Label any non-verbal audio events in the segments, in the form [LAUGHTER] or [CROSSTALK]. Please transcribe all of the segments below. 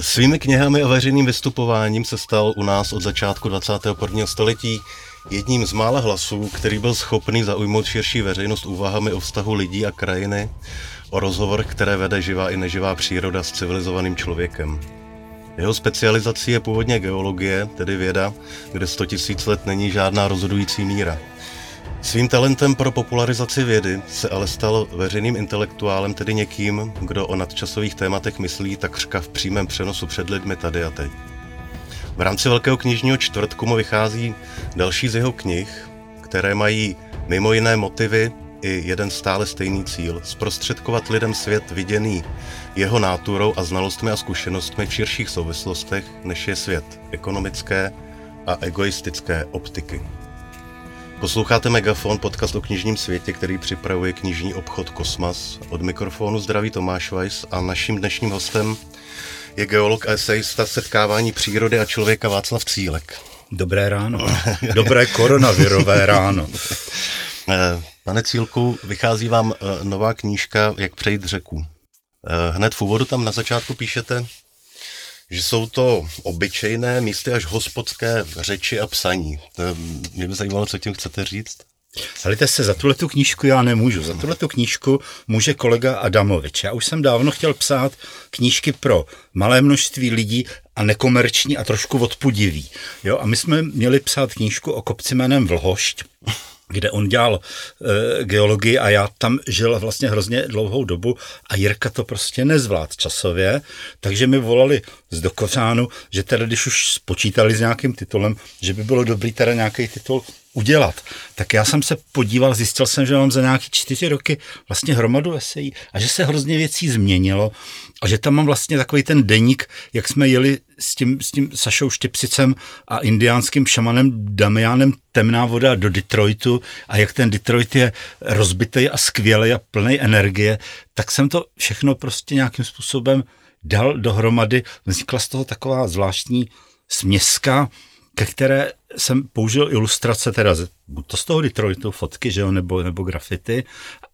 Svými knihami a veřejným vystupováním se stal u nás od začátku 21. století jedním z mála hlasů, který byl schopný zaujmout širší veřejnost úvahami o vztahu lidí a krajiny, o rozhovor, které vede živá i neživá příroda s civilizovaným člověkem. Jeho specializací je původně geologie, tedy věda, kde 100 000 let není žádná rozhodující míra. Svým talentem pro popularizaci vědy se ale stal veřejným intelektuálem, tedy někým, kdo o nadčasových tématech myslí takřka v přímém přenosu před lidmi tady a teď. V rámci Velkého knižního čtvrtku mu vychází další z jeho knih, které mají mimo jiné motivy i jeden stále stejný cíl – zprostředkovat lidem svět viděný jeho náturou a znalostmi a zkušenostmi v širších souvislostech, než je svět ekonomické a egoistické optiky. Posloucháte Megafon, podcast o knižním světě, který připravuje knižní obchod Kosmas. Od mikrofonu zdraví Tomáš Weiss a naším dnešním hostem je geolog a esejista setkávání přírody a člověka Václav Cílek. Dobré ráno. Dobré koronavirové ráno. [LAUGHS] Eh, pane Cílku, vychází vám eh, nová knížka Jak přejít řeku. Eh, hned v úvodu tam na začátku píšete, že jsou to obyčejné místy až hospodské řeči a psaní. To mě by zajímalo, co tím chcete říct. Helejte se, za tuhle tu knížku já nemůžu. Za tuhle tu knížku může kolega Adamovič. Já už jsem dávno chtěl psát knížky pro malé množství lidí a nekomerční a trošku odpudivý. Jo, a my jsme měli psát knížku o kopci jménem Vlhošť, kde on dělal e, geologii a já tam žil vlastně hrozně dlouhou dobu a Jirka to prostě nezvlád časově, takže mi volali z Dokořánu, že teda když už spočítali s nějakým titulem, že by bylo dobrý teda nějaký titul udělat. Tak já jsem se podíval, zjistil jsem, že mám za nějaké čtyři roky vlastně hromadu esejí a že se hrozně věcí změnilo a že tam mám vlastně takový ten deník, jak jsme jeli s tím, s tím Sašou Štěpsicem a indiánským šamanem Damianem Temná voda do Detroitu a jak ten Detroit je rozbitý a skvělý a plný energie, tak jsem to všechno prostě nějakým způsobem dal dohromady. Vznikla z toho taková zvláštní směska, ke které jsem použil ilustrace, teda buď to z toho Detroitu, fotky, že jo, nebo, nebo grafity,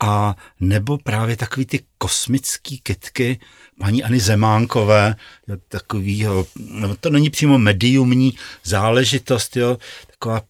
a nebo právě takový ty kosmický kytky paní Ani Zemánkové, jo, no to není přímo mediumní záležitost, jo, taková,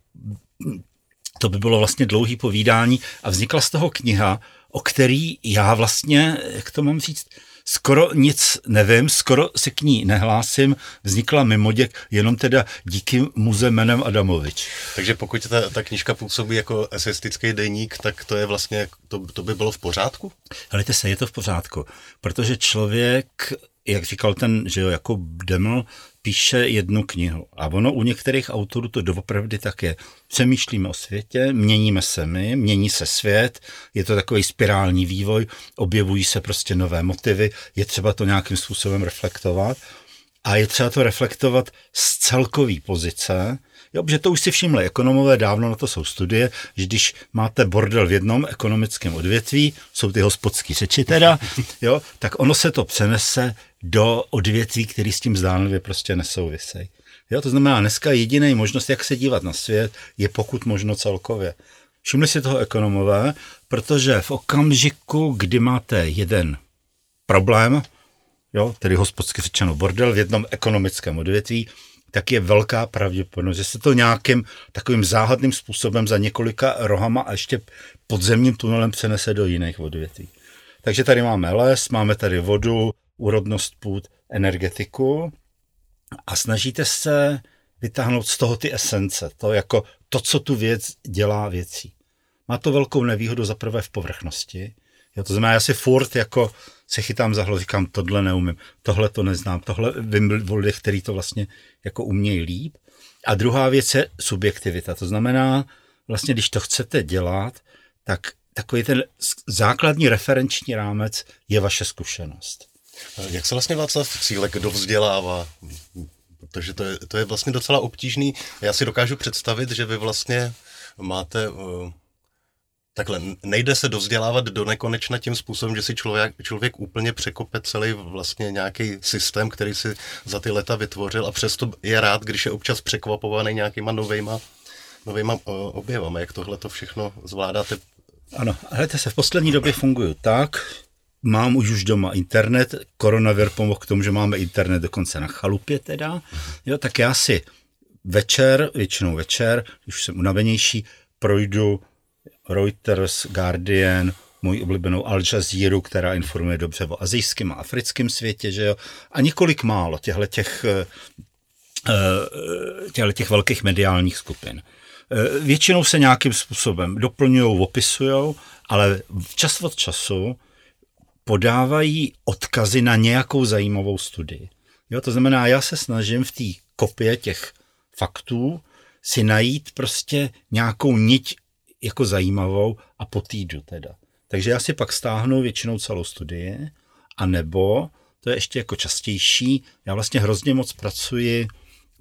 to by bylo vlastně dlouhý povídání a vznikla z toho kniha, o který já vlastně, jak to mám říct, skoro nic nevím, skoro se k ní nehlásím, vznikla mimoděk jenom teda díky muze jménem Adamovič. Takže pokud ta, ta knižka působí jako eseistický deník, tak to je vlastně, to, to by bylo v pořádku? Helejte se, je to v pořádku, protože člověk jak říkal ten, že jo, jako Deml, píše jednu knihu. A ono u některých autorů to doopravdy tak je. Přemýšlíme o světě, měníme se my, mění se svět, je to takový spirální vývoj, objevují se prostě nové motivy, je třeba to nějakým způsobem reflektovat. A je třeba to reflektovat z celkové pozice, Jo, že to už si všimli ekonomové, dávno na to jsou studie, že když máte bordel v jednom ekonomickém odvětví, jsou ty hospodský řeči teda, jo, tak ono se to přenese do odvětví, který s tím zdánlivě prostě nesouvisejí. Jo, to znamená, dneska jediný možnost, jak se dívat na svět, je pokud možno celkově. Všimli si toho ekonomové, protože v okamžiku, kdy máte jeden problém, jo, tedy hospodsky řečeno bordel v jednom ekonomickém odvětví, tak je velká pravděpodobnost, že se to nějakým takovým záhadným způsobem za několika rohama a ještě podzemním tunelem přenese do jiných odvětví. Takže tady máme les, máme tady vodu, úrodnost půd, energetiku a snažíte se vytáhnout z toho ty esence, to jako to, co tu věc dělá věcí. Má to velkou nevýhodu za prvé v povrchnosti. Jo, to znamená, já si furt jako se chytám za hlavu, říkám, tohle neumím, tohle to neznám, tohle vím o lidech, který to vlastně jako umějí líp. A druhá věc je subjektivita, to znamená, vlastně když to chcete dělat, tak takový ten základní referenční rámec je vaše zkušenost. Jak se vlastně Václav Cílek dovzdělává? Protože to je, to je vlastně docela obtížný. Já si dokážu představit, že vy vlastně máte uh, Takhle, nejde se dozdělávat do nekonečna tím způsobem, že si člověk, člověk úplně překope celý vlastně nějaký systém, který si za ty leta vytvořil a přesto je rád, když je občas překvapovaný nějakýma novejma, novejma objevama. Jak tohle to všechno zvládáte? Ano, hledajte se, v poslední době fungují tak, mám už už doma internet, koronavir pomohl k tomu, že máme internet dokonce na chalupě teda, jo, tak já si večer, většinou večer, když jsem unavenější, projdu Reuters, Guardian, můj oblíbenou Al Jazeera, která informuje dobře o azijském a africkém světě, že jo, a několik málo těchto těch, těchto těch velkých mediálních skupin. Většinou se nějakým způsobem doplňují, opisují, ale čas od času podávají odkazy na nějakou zajímavou studii. Jo, to znamená, já se snažím v té kopie těch faktů si najít prostě nějakou niť jako zajímavou a po týdu teda. Takže já si pak stáhnu většinou celou studii, a nebo, to je ještě jako častější, já vlastně hrozně moc pracuji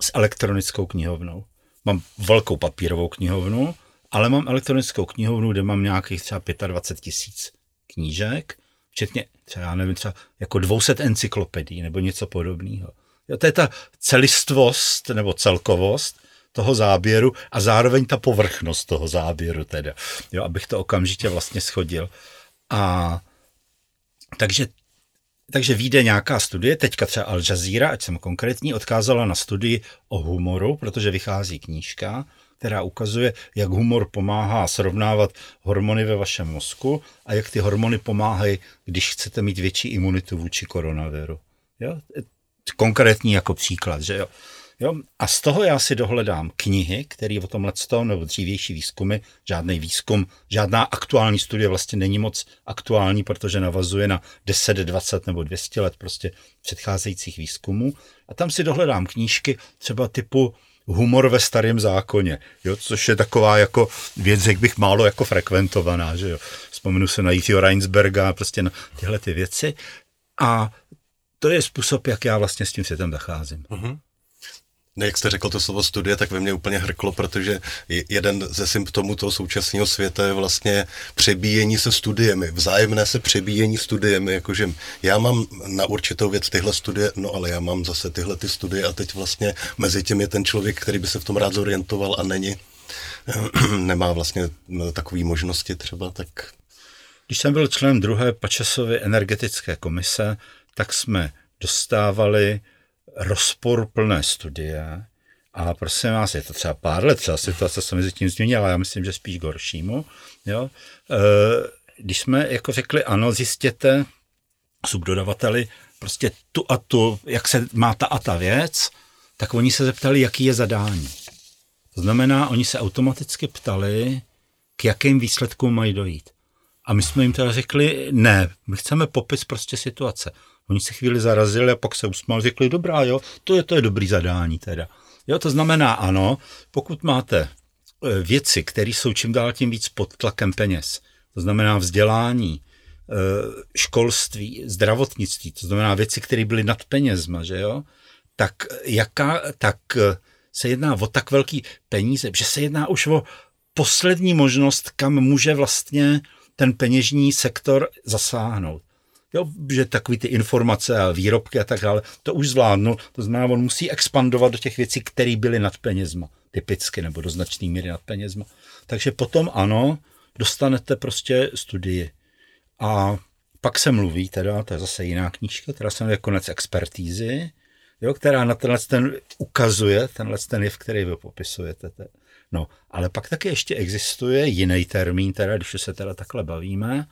s elektronickou knihovnou. Mám velkou papírovou knihovnu, ale mám elektronickou knihovnu, kde mám nějakých třeba 25 tisíc knížek, včetně třeba, já nevím, třeba jako 200 encyklopedií nebo něco podobného. Jo, to je ta celistvost nebo celkovost toho záběru a zároveň ta povrchnost toho záběru teda, jo, abych to okamžitě vlastně schodil. A takže takže vyjde nějaká studie, teďka třeba Al Jazeera, ať jsem konkrétní, odkázala na studii o humoru, protože vychází knížka, která ukazuje, jak humor pomáhá srovnávat hormony ve vašem mozku a jak ty hormony pomáhají, když chcete mít větší imunitu vůči koronaviru. Jo? Konkrétní jako příklad, že jo. Jo? A z toho já si dohledám knihy, které o tomhle tom, nebo dřívější výzkumy, žádný výzkum, žádná aktuální studie vlastně není moc aktuální, protože navazuje na 10, 20 nebo 200 let prostě předcházejících výzkumů. A tam si dohledám knížky třeba typu humor ve starém zákoně, jo, což je taková jako věc, jak bych málo jako frekventovaná, že jo. Vzpomenu se na Jiřího Reinsberga, prostě na tyhle ty věci. A to je způsob, jak já vlastně s tím světem zacházím. Uh-huh. Jak jste řekl to slovo studie, tak ve mně úplně hrklo, protože jeden ze symptomů toho současného světa je vlastně přebíjení se studiemi, vzájemné se přebíjení studiemi, jakože já mám na určitou věc tyhle studie, no ale já mám zase tyhle ty studie a teď vlastně mezi tím je ten člověk, který by se v tom rád zorientoval a není, [CLEARS THROAT] nemá vlastně takové možnosti třeba, tak... Když jsem byl členem druhé Pačesovy energetické komise, tak jsme dostávali rozporuplné studie a prosím vás, je to třeba pár let, třeba situace se mezi tím změnila, já myslím, že spíš horšímu. Jo? E, když jsme jako řekli, ano, zjistěte subdodavateli prostě tu a tu, jak se má ta a ta věc, tak oni se zeptali, jaký je zadání. To znamená, oni se automaticky ptali, k jakým výsledkům mají dojít. A my jsme jim teda řekli, ne, my chceme popis prostě situace. Oni se chvíli zarazili a pak se usmál, řekli, dobrá, jo, to je, to je dobrý zadání teda. Jo, to znamená ano, pokud máte e, věci, které jsou čím dál tím víc pod tlakem peněz, to znamená vzdělání, e, školství, zdravotnictví, to znamená věci, které byly nad penězma, že jo, tak, jaká, tak e, se jedná o tak velký peníze, že se jedná už o poslední možnost, kam může vlastně ten peněžní sektor zasáhnout. Jo, že takový ty informace a výrobky a tak dále, to už zvládnu. To znamená, on musí expandovat do těch věcí, které byly nad penězma, typicky, nebo do značné míry nad penězma. Takže potom ano, dostanete prostě studii. A pak se mluví, teda, to je zase jiná knížka, která se jmenuje Konec expertízy, jo, která na tenhle ten ukazuje, tenhle ten jev, který vy popisujete. No, ale pak taky ještě existuje jiný termín, teda, když se teda takhle bavíme,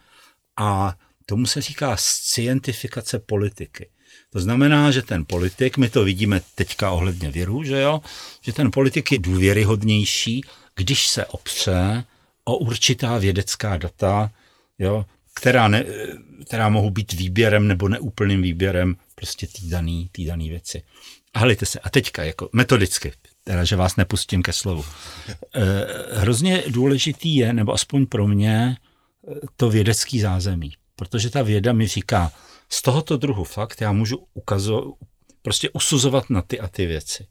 a Tomu se říká scientifikace politiky. To znamená, že ten politik, my to vidíme teďka ohledně věru, že jo, že ten politik je důvěryhodnější, když se opře o určitá vědecká data, jo, která, ne, která mohou být výběrem nebo neúplným výběrem prostě té dané daný věci. A hlejte se, a teďka jako metodicky, teda, že vás nepustím ke slovu. E, hrozně důležitý je, nebo aspoň pro mě, to vědecký zázemí protože ta věda mi říká, z tohoto druhu fakt já můžu ukazovat, prostě usuzovat na ty a ty věci.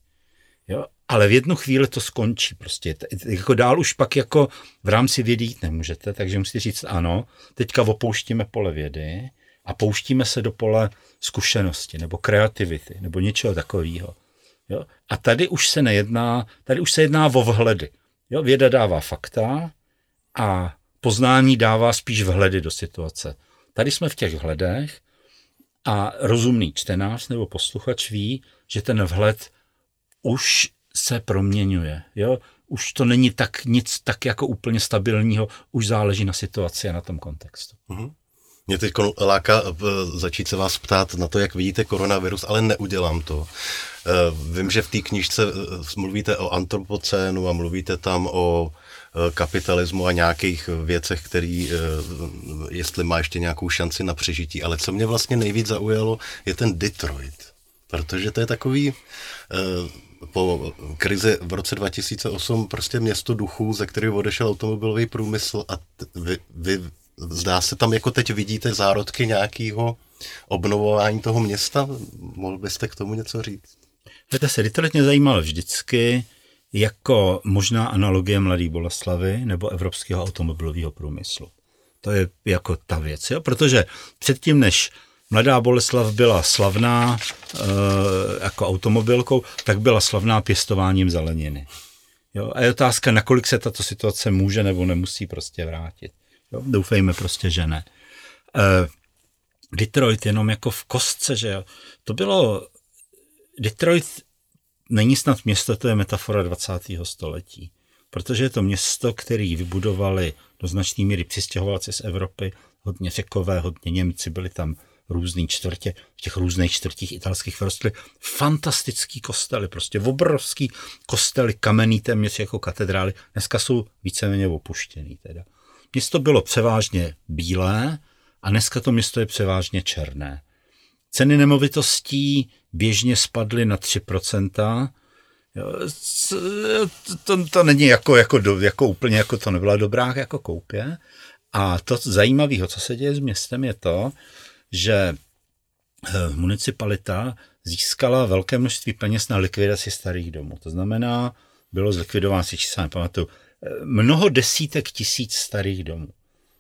Jo? Ale v jednu chvíli to skončí. Prostě jako dál už pak jako v rámci vědy jít nemůžete, takže musíte říct ano, teďka opouštíme pole vědy a pouštíme se do pole zkušenosti nebo kreativity nebo něčeho takového. Jo? A tady už se nejedná, tady už se jedná o vhledy. Jo? Věda dává fakta a poznání dává spíš vhledy do situace. Tady jsme v těch vhledech a rozumný čtenář nebo posluchač ví, že ten vhled už se proměňuje. Jo? Už to není tak nic tak jako úplně stabilního, už záleží na situaci a na tom kontextu. Mm-hmm. Mě teď láká začít se vás ptát na to, jak vidíte koronavirus, ale neudělám to. Vím, že v té knižce mluvíte o antropocénu a mluvíte tam o kapitalismu a nějakých věcech, který, jestli má ještě nějakou šanci na přežití. Ale co mě vlastně nejvíc zaujalo, je ten Detroit. Protože to je takový po krizi v roce 2008 prostě město duchů, ze kterého odešel automobilový průmysl a vy, vy zdá se tam jako teď vidíte zárodky nějakého obnovování toho města? Mohl byste k tomu něco říct? Víte se, Detroit mě zajímal vždycky jako možná analogie Mladé Boleslavy nebo evropského automobilového průmyslu. To je jako ta věc, jo? protože předtím, než Mladá Boleslav byla slavná e, jako automobilkou, tak byla slavná pěstováním zeleniny. Jo? A je otázka, nakolik se tato situace může nebo nemusí prostě vrátit. Jo? Doufejme prostě, že ne. E, Detroit jenom jako v kostce, že jo. To bylo, Detroit není snad město, to je metafora 20. století. Protože je to město, který vybudovali do značné míry přistěhovalci z Evropy, hodně řekové, hodně Němci, byli tam různý čtvrtě, v těch různých čtvrtích italských vrstly, fantastický kostely, prostě obrovský kostely, kamenný téměř jako katedrály, dneska jsou víceméně opuštěný teda. Město bylo převážně bílé a dneska to město je převážně černé. Ceny nemovitostí běžně spadly na 3%. To, to není jako, jako, jako úplně, jako to nebyla dobrá jako koupě. A to zajímavé, co se děje s městem, je to, že eh, municipalita získala velké množství peněz na likvidaci starých domů. To znamená, bylo zlikvidováno, si čísla nepamatuju, eh, mnoho desítek tisíc starých domů.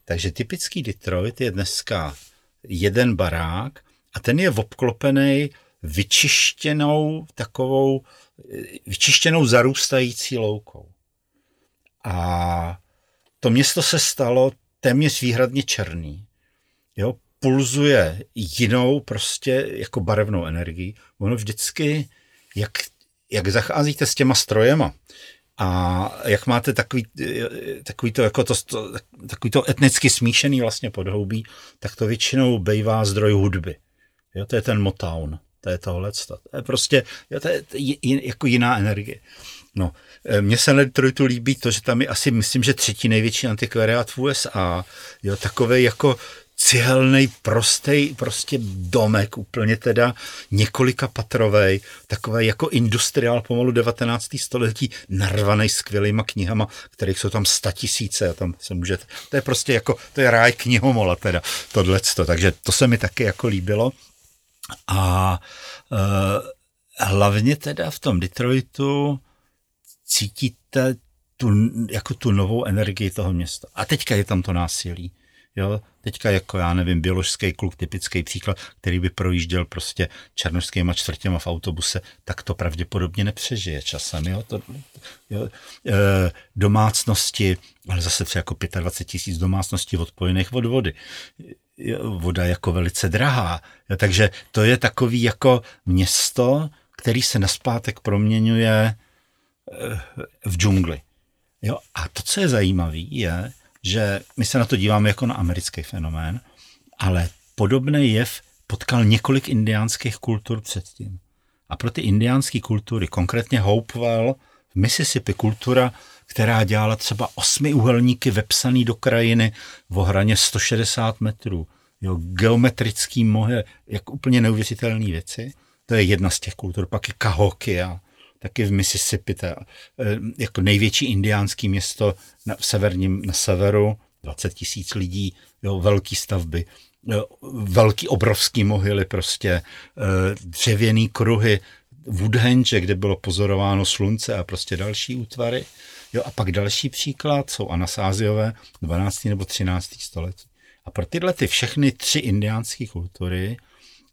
Takže typický Detroit je dneska jeden barák a ten je obklopený vyčištěnou takovou, vyčištěnou zarůstající loukou. A to město se stalo téměř výhradně černý. Jo, pulzuje jinou prostě jako barevnou energii. Ono vždycky, jak, jak zacházíte s těma strojema a jak máte takový, takový to, jako to, takový to etnicky smíšený vlastně podhoubí, tak to většinou bývá zdroj hudby. Jo, to je ten Motown, to je tohle. To je prostě, jo, to je jako jiná energie. No, e, mně se na Detroitu líbí to, že tam je asi, myslím, že třetí největší antikvariát v USA. Jo, takové jako cihelný, prostý prostě domek, úplně teda několika patrovej, takový jako industriál pomalu 19. století, narvaný skvělýma knihama, kterých jsou tam sta tisíce a tam se můžete, to je prostě jako, to je ráj knihomola teda, tohleto, takže to se mi taky jako líbilo a uh, hlavně teda v tom Detroitu cítíte tu, jako tu novou energii toho města. A teďka je tam to násilí. Jo, teďka jako já nevím, běložský kluk, typický příklad, který by projížděl prostě černožskýma čtvrtěma v autobuse, tak to pravděpodobně nepřežije časem. Jo? To, jo? E, domácnosti, ale zase třeba jako 25 tisíc domácností odpojených od vody. Voda jako velice drahá. Jo? Takže to je takový jako město, který se naspátek proměňuje e, v džungli. Jo? A to, co je zajímavé, je, že my se na to díváme jako na americký fenomén, ale podobný jev potkal několik indiánských kultur předtím. A pro ty indiánské kultury, konkrétně Hopewell v Mississippi kultura, která dělala třeba osmi uhelníky vepsaný do krajiny v ohraně 160 metrů, jo, geometrický mohe, jak úplně neuvěřitelné věci. To je jedna z těch kultur. Pak je Cahokia, taky v Mississippi, ta, eh, jako největší indiánský město na, v severním, na severu, 20 tisíc lidí, jo, velký stavby, velký, obrovský mohyly, prostě eh, dřevěný kruhy, Woodhenge, kde bylo pozorováno slunce a prostě další útvary. Jo, a pak další příklad jsou anasáziové 12. nebo 13. století. A pro tyhle ty všechny tři indiánské kultury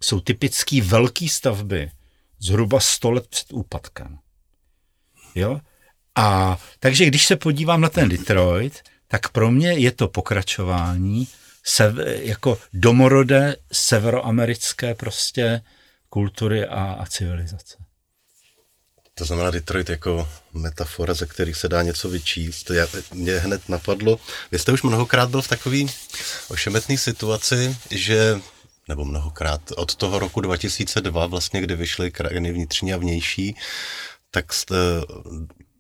jsou typické velké stavby, zhruba 100 let před úpadkem. Jo? A takže když se podívám na ten Detroit, tak pro mě je to pokračování se, jako domorodé severoamerické prostě kultury a, a civilizace. To znamená Detroit jako metafora, ze kterých se dá něco vyčíst. Já, mě hned napadlo, vy jste už mnohokrát byl v takové ošemetné situaci, že nebo mnohokrát, od toho roku 2002, vlastně, kdy vyšly krajiny vnitřní a vnější, tak jste,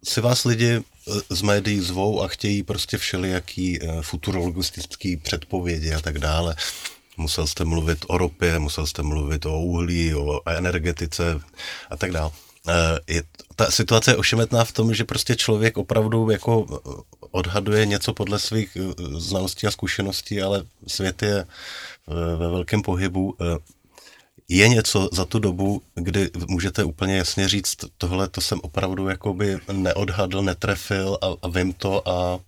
si vás lidi eh, z médií zvou a chtějí prostě všelijaký eh, futurologistický předpovědi a tak dále. Musel jste mluvit o ropě, musel jste mluvit o uhlí, o energetice a tak dále. Eh, je, ta situace je ošemetná v tom, že prostě člověk opravdu jako odhaduje něco podle svých znalostí a zkušeností, ale svět je ve velkém pohybu. Je něco za tu dobu, kdy můžete úplně jasně říct, tohle to jsem opravdu jakoby neodhadl, netrefil a, a vím to a...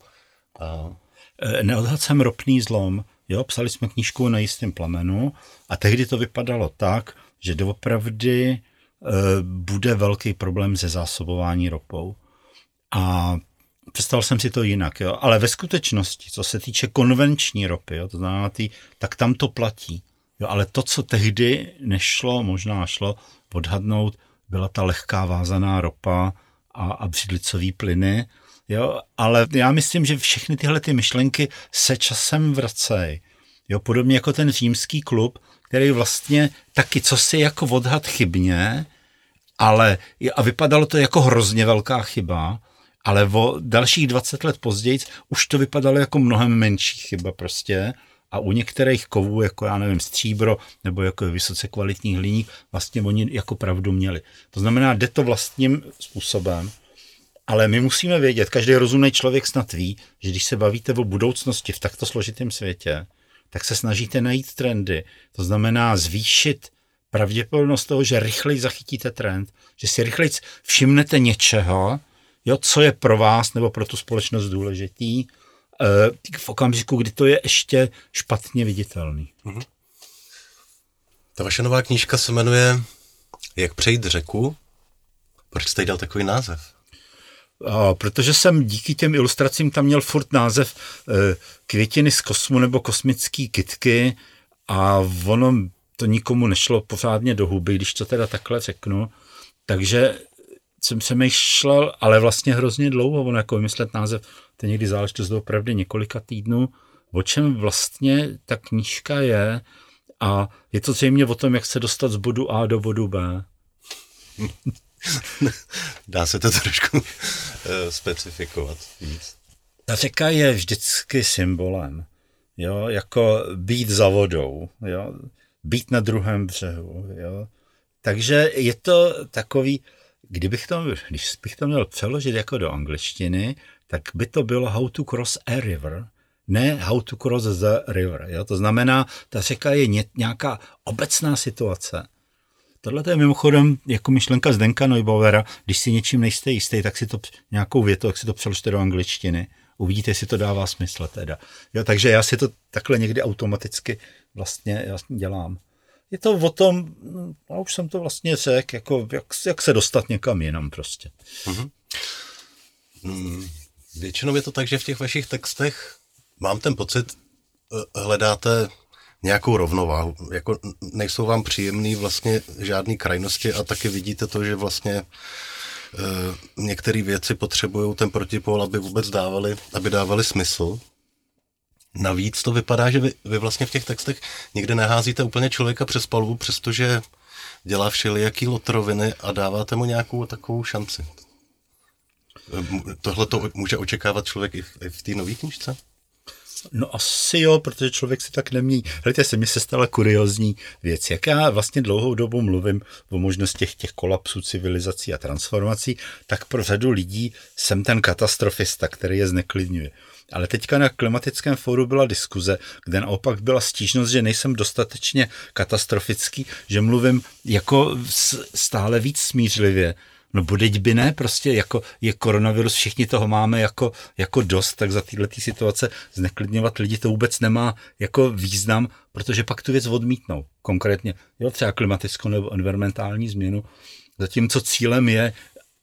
a... E, neodhadl jsem ropný zlom, jo, psali jsme knížku na jistém plamenu a tehdy to vypadalo tak, že doopravdy e, bude velký problém se zásobování ropou. A představil jsem si to jinak, jo. ale ve skutečnosti, co se týče konvenční ropy, jo, to znamená tý, tak tam to platí. Jo, ale to, co tehdy nešlo, možná šlo odhadnout, byla ta lehká vázaná ropa a, a břidlicový plyny. Jo, ale já myslím, že všechny tyhle ty myšlenky se časem vracejí. Jo, podobně jako ten římský klub, který vlastně taky co si jako odhad chybně, ale a vypadalo to jako hrozně velká chyba, ale o dalších 20 let později už to vypadalo jako mnohem menší chyba prostě a u některých kovů, jako já nevím, stříbro nebo jako vysoce kvalitní hliník, vlastně oni jako pravdu měli. To znamená, jde to vlastním způsobem, ale my musíme vědět, každý rozumný člověk snad ví, že když se bavíte o budoucnosti v takto složitém světě, tak se snažíte najít trendy. To znamená zvýšit pravděpodobnost toho, že rychleji zachytíte trend, že si rychleji všimnete něčeho, jo, co je pro vás nebo pro tu společnost důležitý, eh, v okamžiku, kdy to je ještě špatně viditelný. Mm-hmm. Ta vaše nová knížka se jmenuje Jak přejít řeku. Proč jste jí dal takový název? A, protože jsem díky těm ilustracím tam měl furt název e, Květiny z kosmu nebo kosmický kitky a ono to nikomu nešlo pořádně do huby, když to teda takhle řeknu. Takže jsem přemýšlel, ale vlastně hrozně dlouho, ono jako vymyslet název, to někdy záležitost opravdu několika týdnů, o čem vlastně ta knížka je a je to zřejmě o tom, jak se dostat z bodu A do bodu B. [LAUGHS] Dá se to trošku uh, specifikovat víc. Ta řeka je vždycky symbolem, jo, jako být za vodou, jo, být na druhém břehu, jo. Takže je to takový, Kdybych to, když bych to měl přeložit jako do angličtiny, tak by to bylo how to cross a river, ne how to cross the river. Jo? To znamená, ta řeka je ně, nějaká obecná situace. Tohle je mimochodem jako myšlenka Zdenka Neubauera, když si něčím nejste jistý, tak si to nějakou větu, tak si to přeložte do angličtiny. Uvidíte, jestli to dává smysl teda. Jo, takže já si to takhle někdy automaticky vlastně, vlastně dělám je to o tom, a už jsem to vlastně řekl, jako jak, jak se dostat někam jinam prostě. Mm-hmm. Mm, většinou je to tak, že v těch vašich textech mám ten pocit, eh, hledáte nějakou rovnováhu. Jako nejsou vám příjemný vlastně žádný krajnosti a taky vidíte to, že vlastně e, některé věci potřebují ten protipol, aby vůbec dávali, aby dávali smysl. Navíc to vypadá, že vy, vy vlastně v těch textech někde neházíte úplně člověka přes palbu, přestože dělá všelijaký lotroviny a dáváte mu nějakou takovou šanci. Tohle to může očekávat člověk i v, i v té nové knižce? No asi jo, protože člověk si tak nemění. Hledajte se, mi se stala kuriozní věc. Jak já vlastně dlouhou dobu mluvím o možnostech těch kolapsů civilizací a transformací, tak pro řadu lidí jsem ten katastrofista, který je zneklidňuje. Ale teďka na klimatickém fóru byla diskuze, kde naopak byla stížnost, že nejsem dostatečně katastrofický, že mluvím jako stále víc smířlivě. No budeť by ne, prostě jako je koronavirus, všichni toho máme jako, jako dost, tak za této situace zneklidňovat lidi to vůbec nemá jako význam, protože pak tu věc odmítnou. Konkrétně, jo, třeba klimatickou nebo environmentální změnu, Zatímco cílem je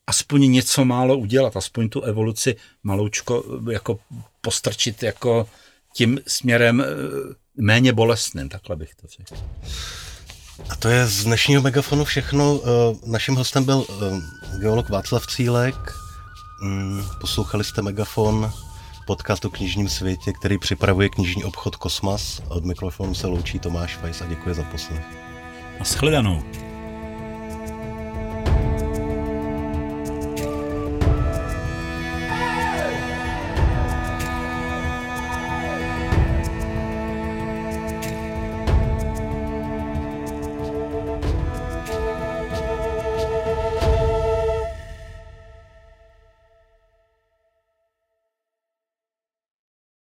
aspoň něco málo udělat, aspoň tu evoluci maloučko jako postrčit jako tím směrem, méně bolestným, takhle bych to řekl. A to je z dnešního megafonu všechno. Eh, naším hostem byl eh, geolog Václav Cílek. Mm, poslouchali jste megafon, podcast o knižním světě, který připravuje knižní obchod Kosmas. Od mikrofonu se loučí Tomáš Fajs a děkuji za poslech. Naschledanou.